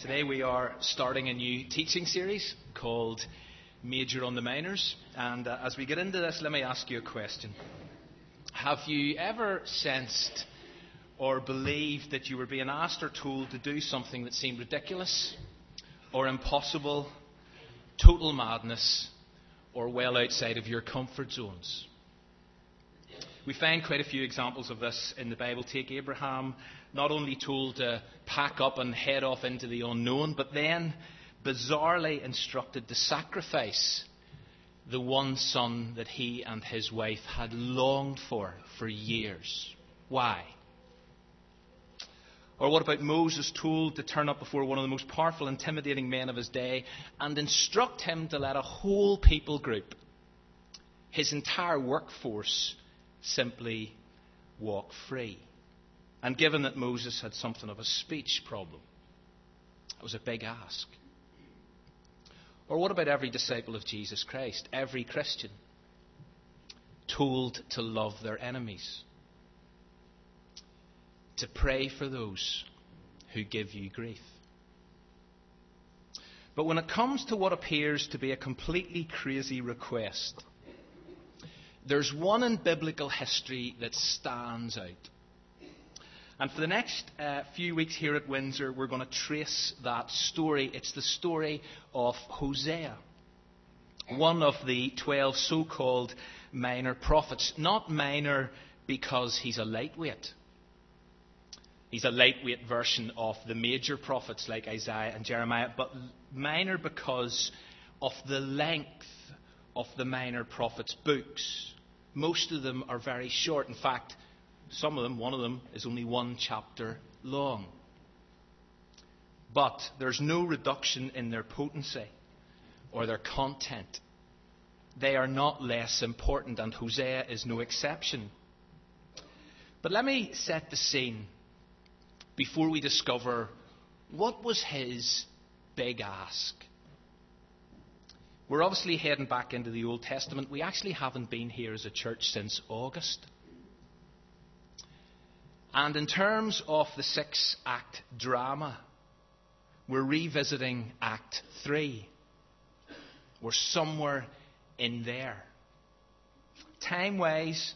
today we are starting a new teaching series called Major on the Minors. And uh, as we get into this, let me ask you a question. Have you ever sensed or believed that you were being asked or told to do something that seemed ridiculous or impossible, total madness, or well outside of your comfort zones? We find quite a few examples of this in the Bible. Take Abraham, not only told to pack up and head off into the unknown, but then bizarrely instructed to sacrifice the one son that he and his wife had longed for for years. Why? Or what about Moses told to turn up before one of the most powerful, intimidating men of his day and instruct him to let a whole people group, his entire workforce, simply walk free. And given that Moses had something of a speech problem, it was a big ask. Or what about every disciple of Jesus Christ, every Christian, told to love their enemies, to pray for those who give you grief? But when it comes to what appears to be a completely crazy request, there's one in biblical history that stands out. And for the next uh, few weeks here at Windsor, we're going to trace that story. It's the story of Hosea, one of the 12 so called minor prophets. Not minor because he's a lightweight. He's a lightweight version of the major prophets like Isaiah and Jeremiah, but minor because of the length of the minor prophets' books. Most of them are very short. In fact, some of them, one of them, is only one chapter long. But there's no reduction in their potency or their content. They are not less important, and Hosea is no exception. But let me set the scene before we discover what was his big ask. We're obviously heading back into the Old Testament. We actually haven't been here as a church since August. And in terms of the six act drama, we're revisiting Act 3. We're somewhere in there. Time wise,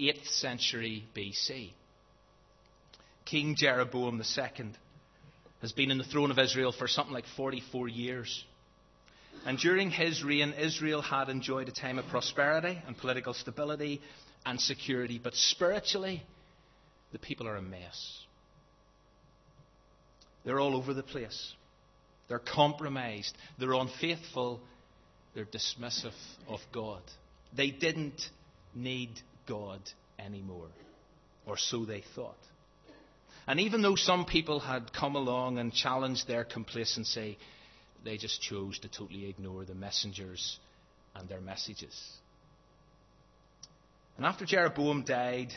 8th century BC. King Jeroboam II has been in the throne of Israel for something like 44 years. And during his reign, Israel had enjoyed a time of prosperity and political stability and security. But spiritually, the people are a mess. They're all over the place. They're compromised. They're unfaithful. They're dismissive of God. They didn't need God anymore, or so they thought. And even though some people had come along and challenged their complacency, they just chose to totally ignore the messengers and their messages. And after Jeroboam died,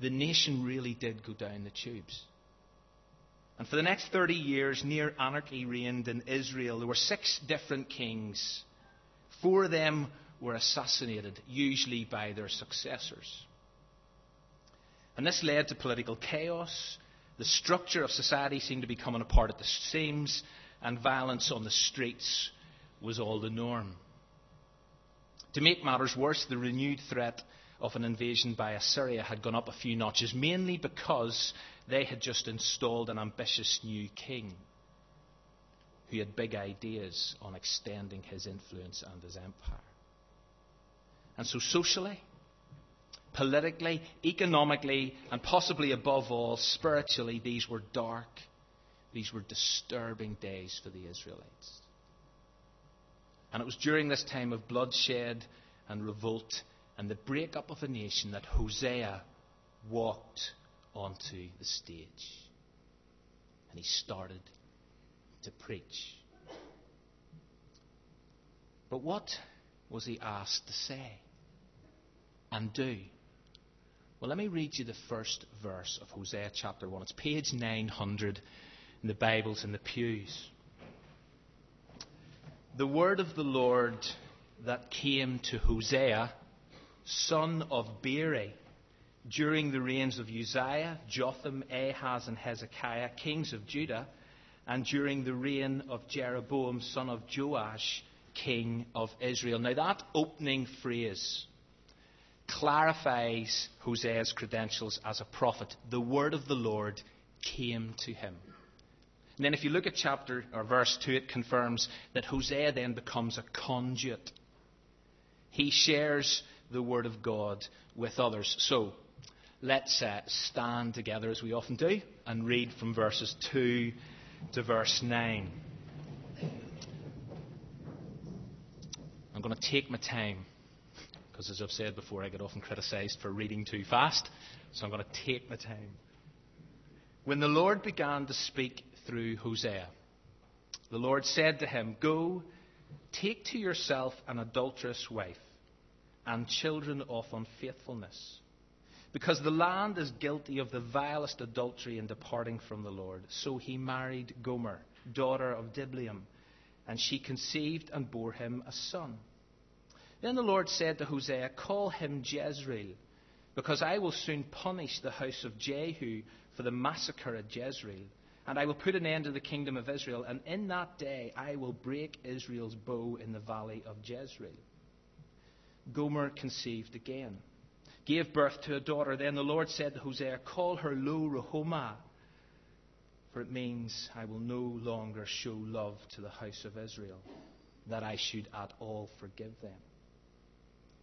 the nation really did go down the tubes. And for the next 30 years, near anarchy reigned in Israel. There were six different kings. Four of them were assassinated, usually by their successors. And this led to political chaos. The structure of society seemed to be coming apart at the seams and violence on the streets was all the norm. To make matters worse, the renewed threat of an invasion by Assyria had gone up a few notches, mainly because they had just installed an ambitious new king who had big ideas on extending his influence and his empire. And so, socially, politically, economically, and possibly above all, spiritually, these were dark these were disturbing days for the Israelites. And it was during this time of bloodshed and revolt and the breakup of a nation that Hosea walked onto the stage. And he started to preach. But what was he asked to say and do? Well, let me read you the first verse of Hosea chapter 1. It's page 900 in the Bibles in the pews. The word of the Lord that came to Hosea, son of Beeri, during the reigns of Uzziah, Jotham, Ahaz, and Hezekiah, kings of Judah, and during the reign of Jeroboam, son of Joash, king of Israel. Now, that opening phrase clarifies Hosea's credentials as a prophet. The word of the Lord came to him. And then, if you look at chapter or verse 2, it confirms that Hosea then becomes a conduit. He shares the word of God with others. So, let's uh, stand together as we often do and read from verses 2 to verse 9. I'm going to take my time because, as I've said before, I get often criticized for reading too fast. So I'm going to take my time. When the Lord began to speak through Hosea, the Lord said to him, Go, take to yourself an adulterous wife and children of unfaithfulness because the land is guilty of the vilest adultery in departing from the Lord. So he married Gomer, daughter of Diblaim, and she conceived and bore him a son. Then the Lord said to Hosea, Call him Jezreel, because I will soon punish the house of Jehu for the massacre at Jezreel. And I will put an end to the kingdom of Israel, and in that day I will break Israel's bow in the valley of Jezreel. Gomer conceived again gave birth to a daughter. Then the Lord said to Hosea, Call her Lo Ruhamah, for it means I will no longer show love to the house of Israel, that I should at all forgive them.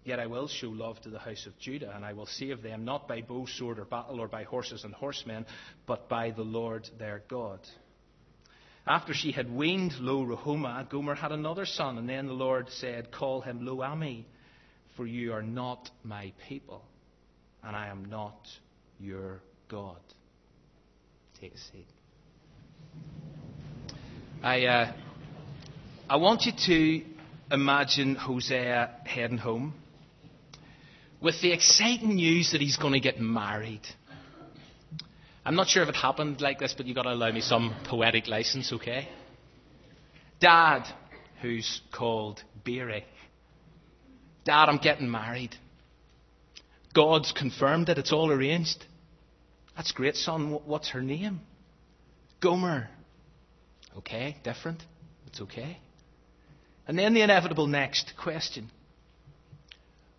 Yet I will show love to the house of Judah, and I will save them not by bow, sword, or battle, or by horses and horsemen, but by the Lord their God. After she had weaned Lo Ruhamah, Gomer had another son, and then the Lord said, Call him Lo Ammi, for you are not my people and I am not your God. Take a seat. I, uh, I want you to imagine Hosea heading home with the exciting news that he's going to get married. I'm not sure if it happened like this, but you've got to allow me some poetic license, okay? Dad, who's called Beeri. Dad, I'm getting married. God's confirmed it. It's all arranged. That's great, son. What's her name? Gomer. Okay, different. It's okay. And then the inevitable next question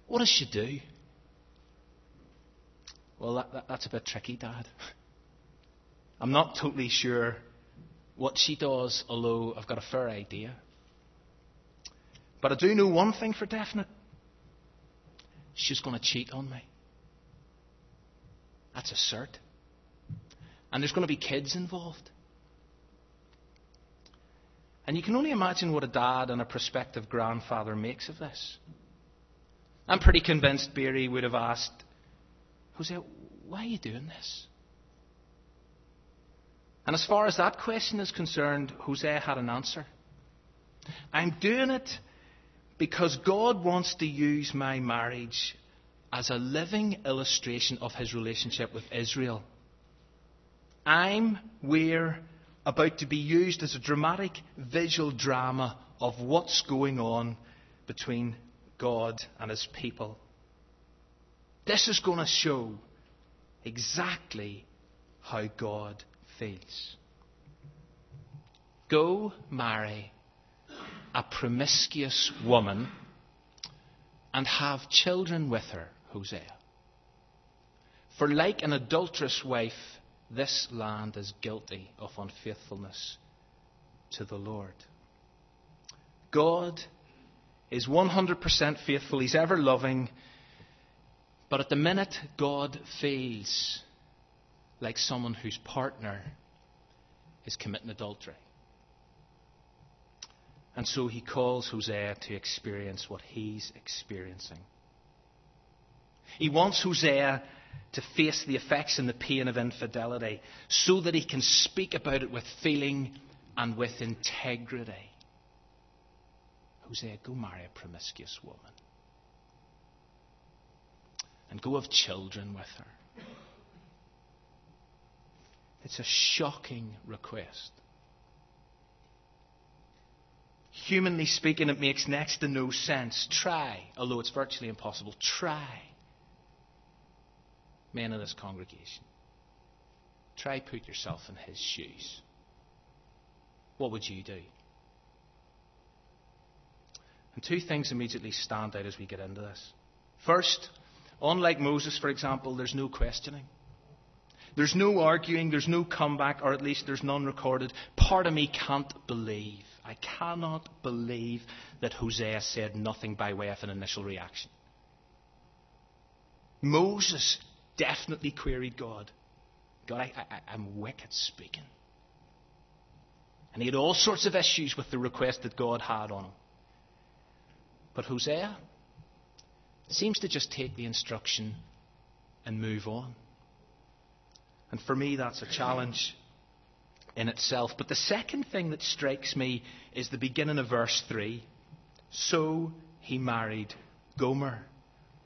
What does she do? Well, that, that, that's a bit tricky, Dad. I'm not totally sure what she does, although I've got a fair idea. But I do know one thing for definite she's going to cheat on me. That's a cert. And there's going to be kids involved. And you can only imagine what a dad and a prospective grandfather makes of this. I'm pretty convinced Beeri would have asked, Hosea, why are you doing this? And as far as that question is concerned, Hosea had an answer. I'm doing it because God wants to use my marriage as a living illustration of his relationship with Israel. I'm, we're about to be used as a dramatic visual drama of what's going on between God and his people. This is going to show exactly how God feels. Go marry a promiscuous woman and have children with her, Hosea. For like an adulterous wife, this land is guilty of unfaithfulness to the Lord. God is 100% faithful, He's ever loving, but at the minute, God feels like someone whose partner is committing adultery. And so he calls Hosea to experience what he's experiencing. He wants Hosea to face the effects and the pain of infidelity so that he can speak about it with feeling and with integrity. Hosea, go marry a promiscuous woman. And go have children with her. It's a shocking request. Humanly speaking, it makes next to no sense. Try, although it's virtually impossible, try. Men in this congregation, try put yourself in his shoes. what would you do? And two things immediately stand out as we get into this. First, unlike Moses, for example, there's no questioning. There's no arguing, there's no comeback, or at least there's none recorded. Part of me can't believe, I cannot believe that Hosea said nothing by way of an initial reaction. Moses definitely queried God. God, I, I, I'm wicked speaking. And he had all sorts of issues with the request that God had on him. But Hosea seems to just take the instruction and move on. And for me, that's a challenge in itself. But the second thing that strikes me is the beginning of verse 3. So he married Gomer.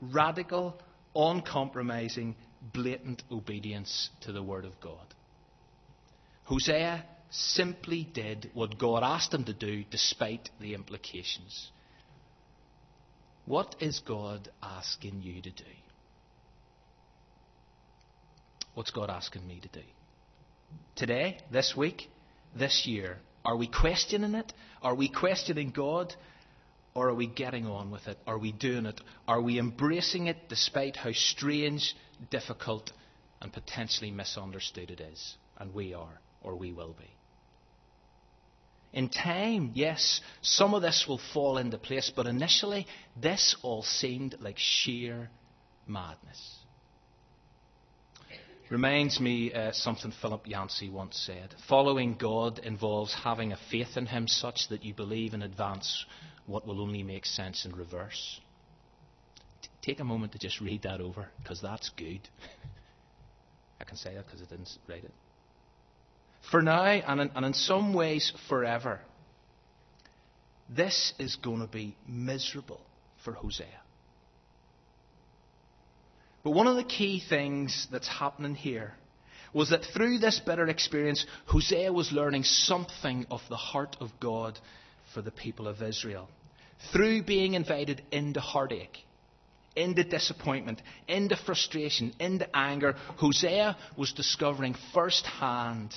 Radical, uncompromising, blatant obedience to the Word of God. Hosea simply did what God asked him to do despite the implications. What is God asking you to do? What's God asking me to do? Today, this week, this year, are we questioning it? Are we questioning God? Or are we getting on with it? Are we doing it? Are we embracing it despite how strange, difficult, and potentially misunderstood it is? And we are, or we will be. In time, yes, some of this will fall into place, but initially, this all seemed like sheer madness. Reminds me uh, something Philip Yancey once said. Following God involves having a faith in Him such that you believe in advance what will only make sense in reverse. T- take a moment to just read that over, because that's good. I can say that because I didn't write it for now and in, and in some ways forever. This is going to be miserable for Hosea. But one of the key things that's happening here was that through this bitter experience, Hosea was learning something of the heart of God for the people of Israel. Through being invited into heartache, into disappointment, into frustration, into anger, Hosea was discovering firsthand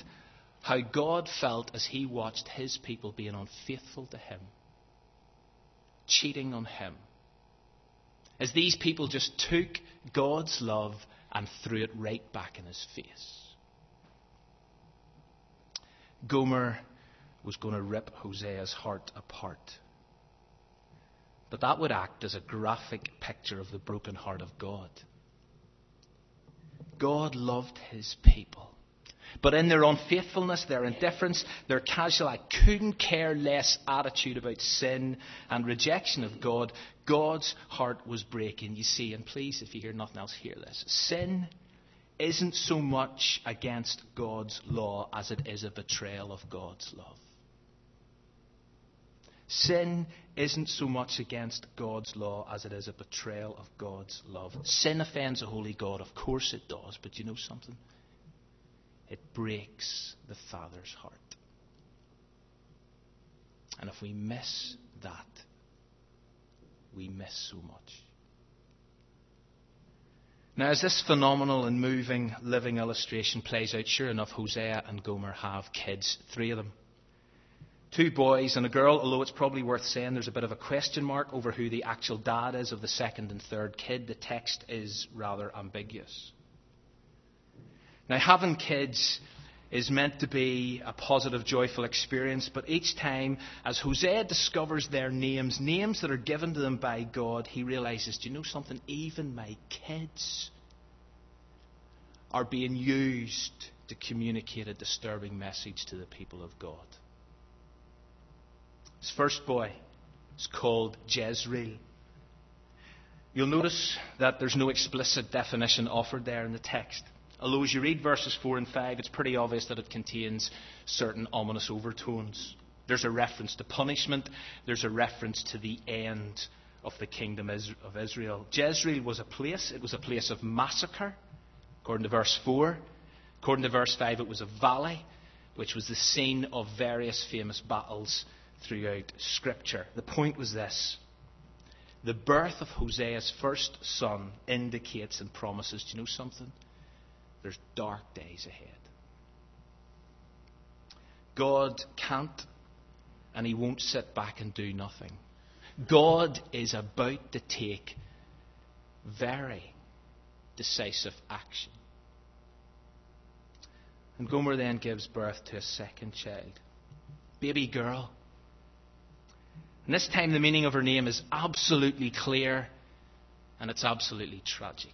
how God felt as he watched his people being unfaithful to him, cheating on him. As these people just took God's love and threw it right back in his face. Gomer was going to rip Hosea's heart apart. But that would act as a graphic picture of the broken heart of God. God loved his people. But in their unfaithfulness, their indifference, their casual, I couldn't care less attitude about sin and rejection of God, God's heart was breaking. You see, and please, if you hear nothing else, hear this. Sin isn't so much against God's law as it is a betrayal of God's love. Sin isn't so much against God's law as it is a betrayal of God's love. Sin offends a holy God, of course it does, but you know something? It breaks the Father's heart. And if we miss that, we miss so much. Now, as this phenomenal and moving living illustration plays out, sure enough, Hosea and Gomer have kids, three of them. Two boys and a girl, although it's probably worth saying there's a bit of a question mark over who the actual dad is of the second and third kid. The text is rather ambiguous. Now, having kids is meant to be a positive, joyful experience, but each time, as Hosea discovers their names, names that are given to them by God, he realizes, do you know something? Even my kids are being used to communicate a disturbing message to the people of God. His first boy is called Jezreel. You'll notice that there's no explicit definition offered there in the text. Although as you read verses 4 and 5, it's pretty obvious that it contains certain ominous overtones. There's a reference to punishment, there's a reference to the end of the kingdom of Israel. Jezreel was a place, it was a place of massacre, according to verse 4. According to verse 5, it was a valley, which was the scene of various famous battles throughout Scripture. The point was this the birth of Hosea's first son indicates and promises, do you know something? There's dark days ahead. God can't and he won't sit back and do nothing. God is about to take very decisive action. And Gomer then gives birth to a second child, baby girl. And this time the meaning of her name is absolutely clear and it's absolutely tragic.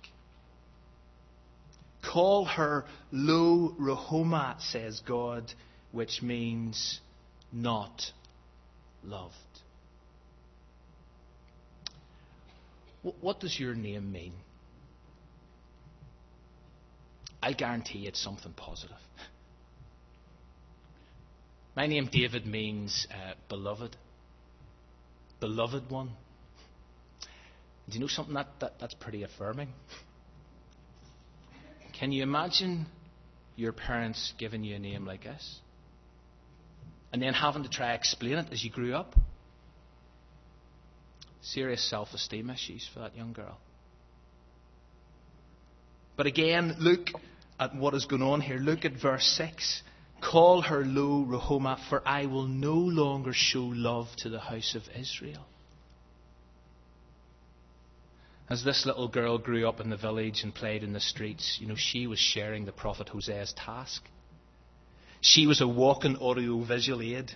Call her Lo Ruhamah, says God, which means not loved. What does your name mean? I guarantee it's something positive. My name, David, means uh, beloved. Beloved one. Do you know something that, that that's pretty affirming? Can you imagine your parents giving you a name like this? And then having to try explain it as you grew up? Serious self esteem issues for that young girl. But again, look at what is going on here. Look at verse 6. Call her Lo Ruhamah, for I will no longer show love to the house of Israel. As this little girl grew up in the village and played in the streets, you know, she was sharing the prophet Hosea's task. She was a walking audio-visual aid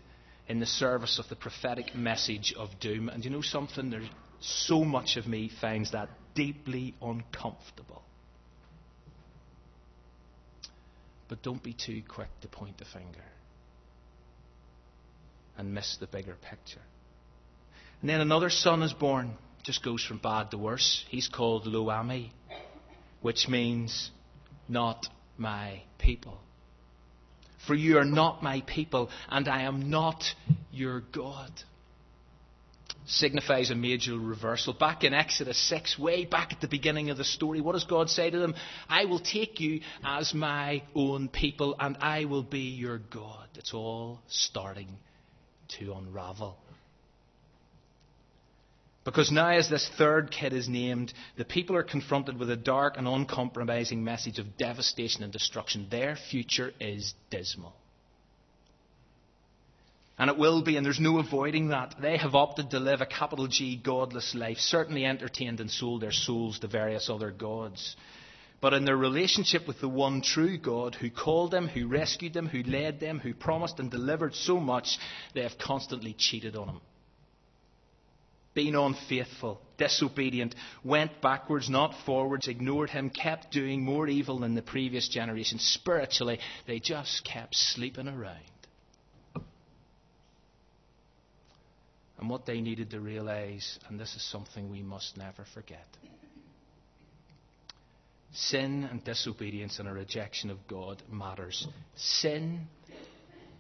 in the service of the prophetic message of doom. And you know something? There's so much of me finds that deeply uncomfortable. But don't be too quick to point the finger and miss the bigger picture. And then another son is born just goes from bad to worse. He's called Lo-ammi, which means not my people. For you are not my people, and I am not your God. Signifies a major reversal. Back in Exodus 6, way back at the beginning of the story, what does God say to them? I will take you as my own people, and I will be your God. It's all starting to unravel. Because now, as this third kid is named, the people are confronted with a dark and uncompromising message of devastation and destruction. Their future is dismal. And it will be, and there's no avoiding that. They have opted to live a capital G godless life, certainly entertained and sold their souls to various other gods. But in their relationship with the one true God who called them, who rescued them, who led them, who promised and delivered so much, they have constantly cheated on him been unfaithful, disobedient, went backwards, not forwards, ignored him, kept doing more evil than the previous generation. Spiritually, they just kept sleeping around. And what they needed to realize, and this is something we must never forget sin and disobedience and a rejection of God matters. Sin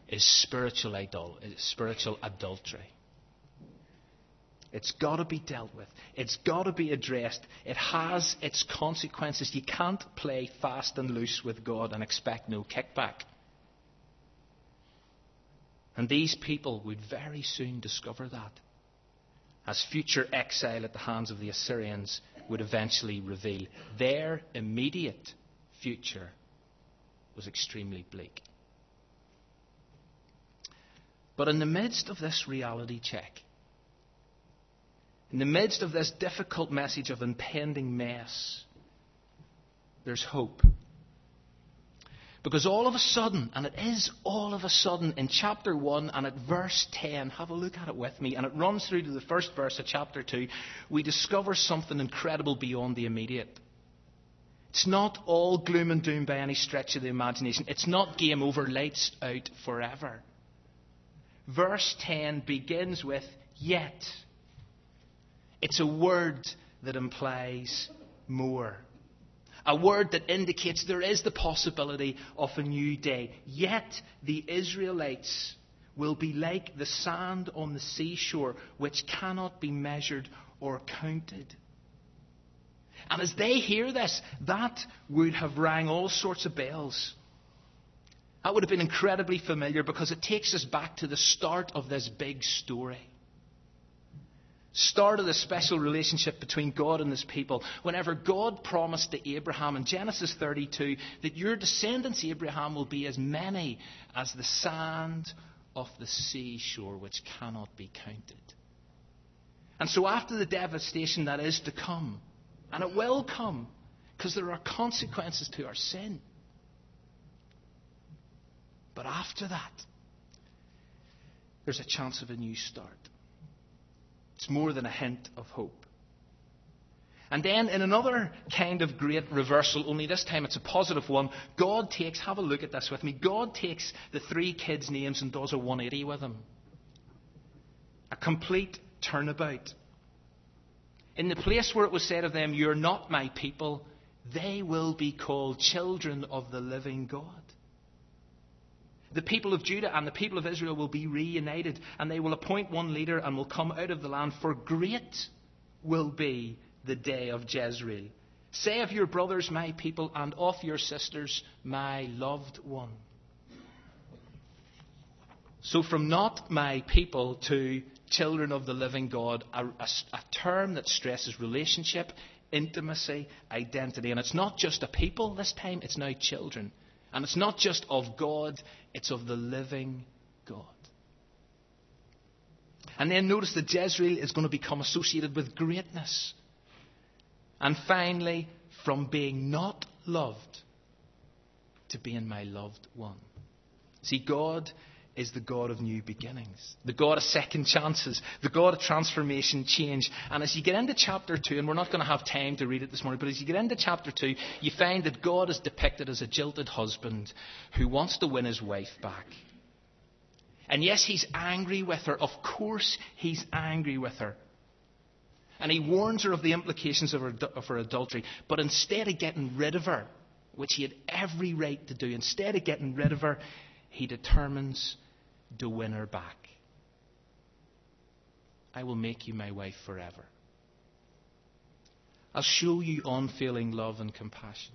is spiritual, idol- spiritual adultery. It's got to be dealt with. It's got to be addressed. It has its consequences. You can't play fast and loose with God and expect no kickback. And these people would very soon discover that, as future exile at the hands of the Assyrians would eventually reveal. Their immediate future was extremely bleak. But in the midst of this reality check, in the midst of this difficult message of impending mess, there's hope. Because all of a sudden, and it is all of a sudden in chapter 1 and at verse 10, have a look at it with me, and it runs through to the first verse of chapter 2, we discover something incredible beyond the immediate. It's not all gloom and doom by any stretch of the imagination. It's not game over, lights out forever. Verse 10 begins with, Yet. It's a word that implies more. A word that indicates there is the possibility of a new day. Yet the Israelites will be like the sand on the seashore, which cannot be measured or counted. And as they hear this, that would have rang all sorts of bells. That would have been incredibly familiar because it takes us back to the start of this big story. Started a special relationship between God and his people. Whenever God promised to Abraham in Genesis 32 that your descendants, Abraham, will be as many as the sand of the seashore, which cannot be counted. And so, after the devastation that is to come, and it will come, because there are consequences to our sin. But after that, there's a chance of a new start. It's more than a hint of hope. And then, in another kind of great reversal, only this time it's a positive one, God takes, have a look at this with me, God takes the three kids' names and does a 180 with them. A complete turnabout. In the place where it was said of them, You're not my people, they will be called children of the living God. The people of Judah and the people of Israel will be reunited, and they will appoint one leader and will come out of the land, for great will be the day of Jezreel. Say of your brothers, my people, and of your sisters, my loved one. So, from not my people to children of the living God, a, a, a, term that stresses relationship, intimacy, identity. And it's not just a people this time, it's now children. And it's not just of God, it's of the living God. And then notice that Jezreel is going to become associated with greatness. And finally, from being not loved to being my loved one. See, God is the God of new beginnings, the God of second chances, the God of transformation, change. And as you get into chapter 2, and we're not going to have time to read it this morning, but as you get into chapter 2, you find that God is depicted as a jilted husband who wants to win his wife back. And yes, he's angry with her. Of course, he's angry with her. And he warns her of the implications of her, of her adultery. But instead of getting rid of her, which he had every right to do, instead of getting rid of her, he determines to win her back. I will make you my wife forever. I'll show you unfailing love and compassion.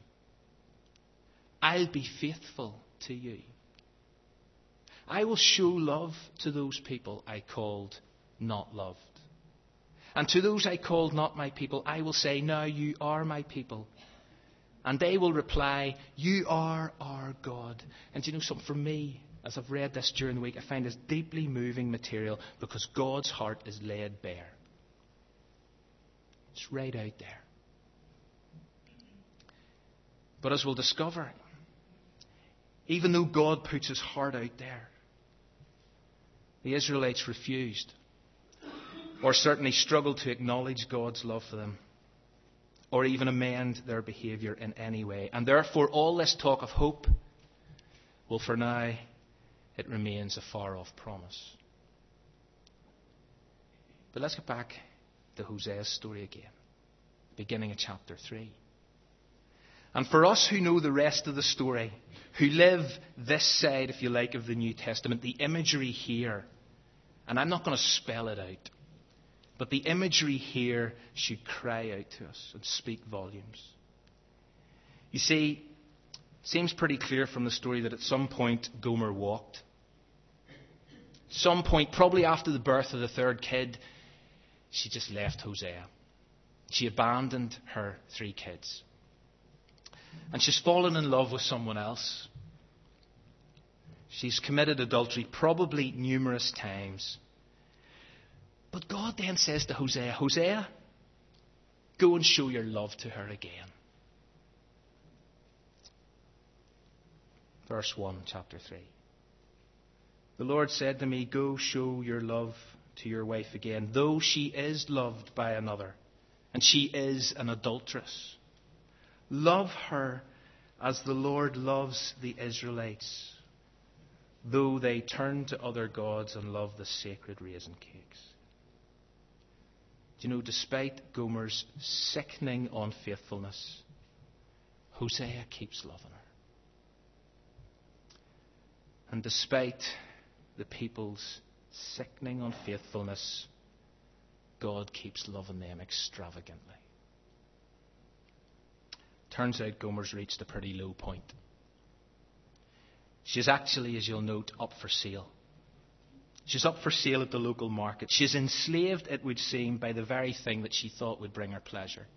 I'll be faithful to you. I will show love to those people I called not loved. And to those I called not my people, I will say, Now you are my people. And they will reply, You are our God. And do you know something? For me, as I've read this during the week, I find this deeply moving material because God's heart is laid bare. It's right out there. But as we'll discover, even though God puts his heart out there, the Israelites refused, or certainly struggled to acknowledge God's love for them, or even amend their behaviour in any way. And therefore, all this talk of hope will for now it remains a far off promise. But let's get back to Hosea's story again, beginning of chapter 3. And for us who know the rest of the story, who live this side, if you like, of the New Testament, the imagery here, and I'm not going to spell it out, but the imagery here should cry out to us and speak volumes. You see, it seems pretty clear from the story that at some point Gomer walked some point, probably after the birth of the third kid, she just left Hosea. She abandoned her three kids. And she's fallen in love with someone else. She's committed adultery probably numerous times. But God then says to Hosea, Hosea, go and show your love to her again. Verse 1, chapter 3. The Lord said to me, Go show your love to your wife again, though she is loved by another, and she is an adulteress. Love her as the Lord loves the Israelites, though they turn to other gods and love the sacred raisin cakes. Do you know, despite Gomer's sickening unfaithfulness, Hosea keeps loving her. And despite the people's sickening unfaithfulness, God keeps loving them extravagantly. Turns out Gomer's reached a pretty low point. She's actually, as you'll note, up for sale. She's up for sale at the local market. She's enslaved, it would seem, by the very thing that she thought would bring her pleasure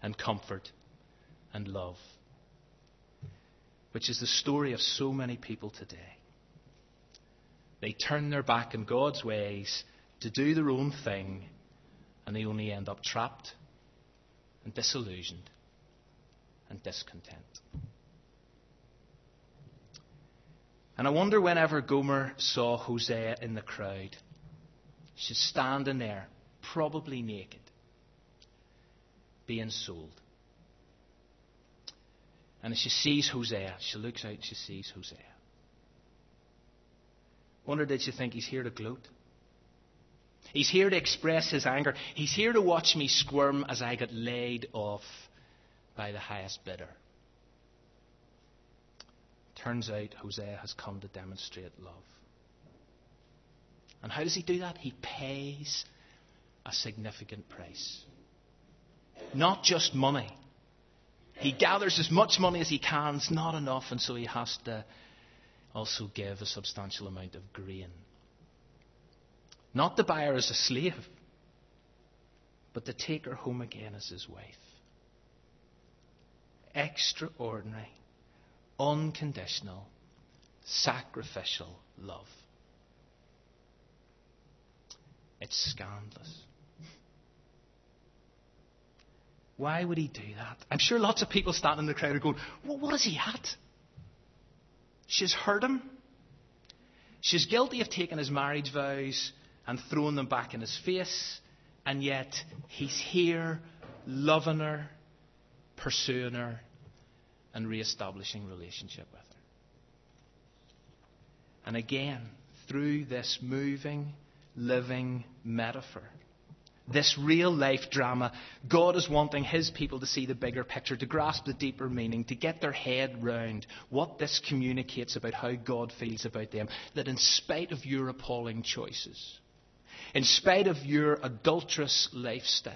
and comfort and love, which is the story of so many people today. They turn their back on God's ways to do their own thing, and they only end up trapped and disillusioned and discontent. And I wonder whenever Gomer saw Hosea in the crowd, she's standing there, probably naked, being sold. And as she sees Hosea, she looks out she sees Hosea. Wonder did she think he's here to gloat? He's here to express his anger. He's here to watch me squirm as I get laid off by the highest bidder. Turns out Hosea has come to demonstrate love. And how does he do that? He pays a significant price. Not just money. He gathers as much money as he can. It's not enough, and so he has to also give a substantial amount of grain. Not the buyer as a slave, but to take her home again as his wife. Extraordinary unconditional, sacrificial love. It's scandalous. Why would he do that? I'm sure lots of people standing in the crowd are going, well, what is he at? She's hurt him. She's guilty of taking his marriage vows and throwing them back in his face, and yet he's here loving her, pursuing her, and re-establishing relationship with her. And again, through this moving, living metaphor, this real life drama, God is wanting His people to see the bigger picture, to grasp the deeper meaning, to get their head round what this communicates about how God feels about them. That in spite of your appalling choices, in spite of your adulterous lifestyle,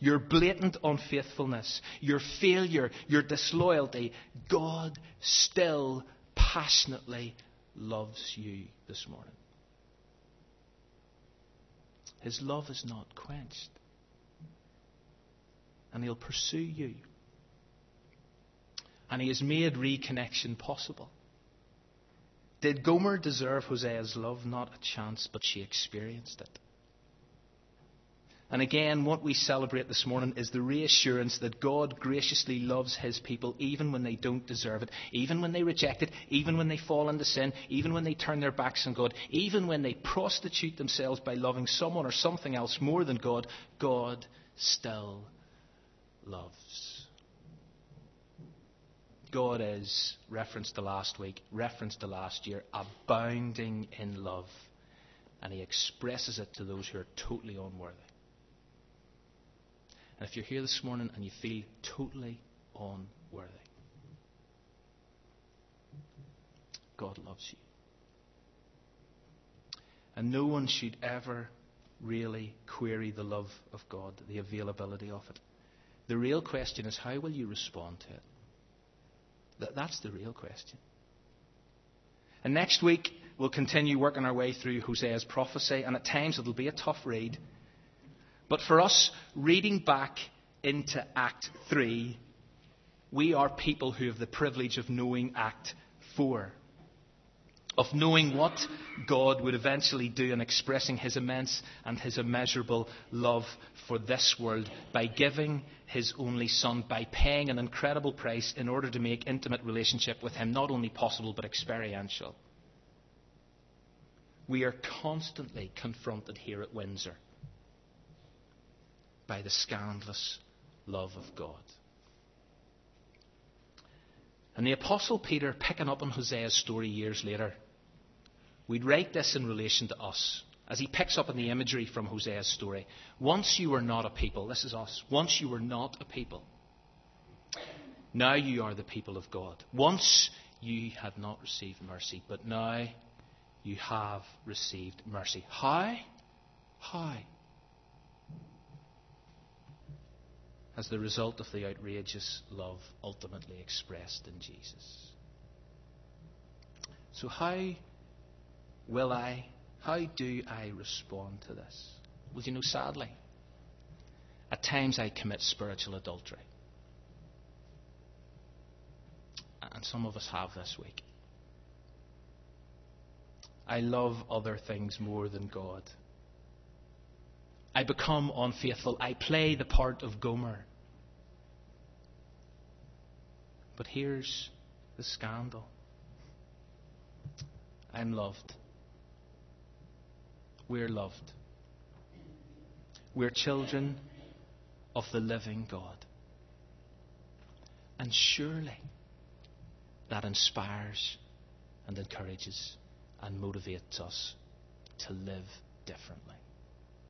your blatant unfaithfulness, your failure, your disloyalty, God still passionately loves you this morning. His love is not quenched. And He'll pursue you. And He has made reconnection possible. Did Gomer deserve Hosea's love? Not a chance, but she experienced it. And again, what we celebrate this morning is the reassurance that God graciously loves His people even when they don't deserve it, even when they reject it, even when they fall into sin, even when they turn their backs on God, even when they prostitute themselves by loving someone or something else more than God, God still loves. God is, reference to last week, reference to last year, abounding in love. And He expresses it to those who are totally unworthy. And if you're here this morning and you feel totally unworthy, God loves you. And no one should ever really query the love of God, the availability of it. The real question is how will you respond to it? That, that's the real question. And next week, we'll continue working our way through Hosea's prophecy, and at times it'll be a tough read. But for us, reading back into Act 3, we are people who have the privilege of knowing Act 4. Of knowing what God would eventually do in expressing his immense and his immeasurable love for this world by giving his only son, by paying an incredible price in order to make intimate relationship with him not only possible but experiential. We are constantly confronted here at Windsor by the scandalous love of God. And the Apostle Peter, picking up on Hosea's story years later, we'd write this in relation to us as he picks up on the imagery from Hosea's story. Once you were not a people, this is us. Once you were not a people, now you are the people of God. Once you had not received mercy, but now you have received mercy. How? How? As the result of the outrageous love ultimately expressed in Jesus. So, how Will I? How do I respond to this? Well, you know, sadly, at times I commit spiritual adultery. And some of us have this week. I love other things more than God. I become unfaithful. I play the part of Gomer. But here's the scandal I'm loved. We're loved. We're children of the living God. And surely that inspires and encourages and motivates us to live differently.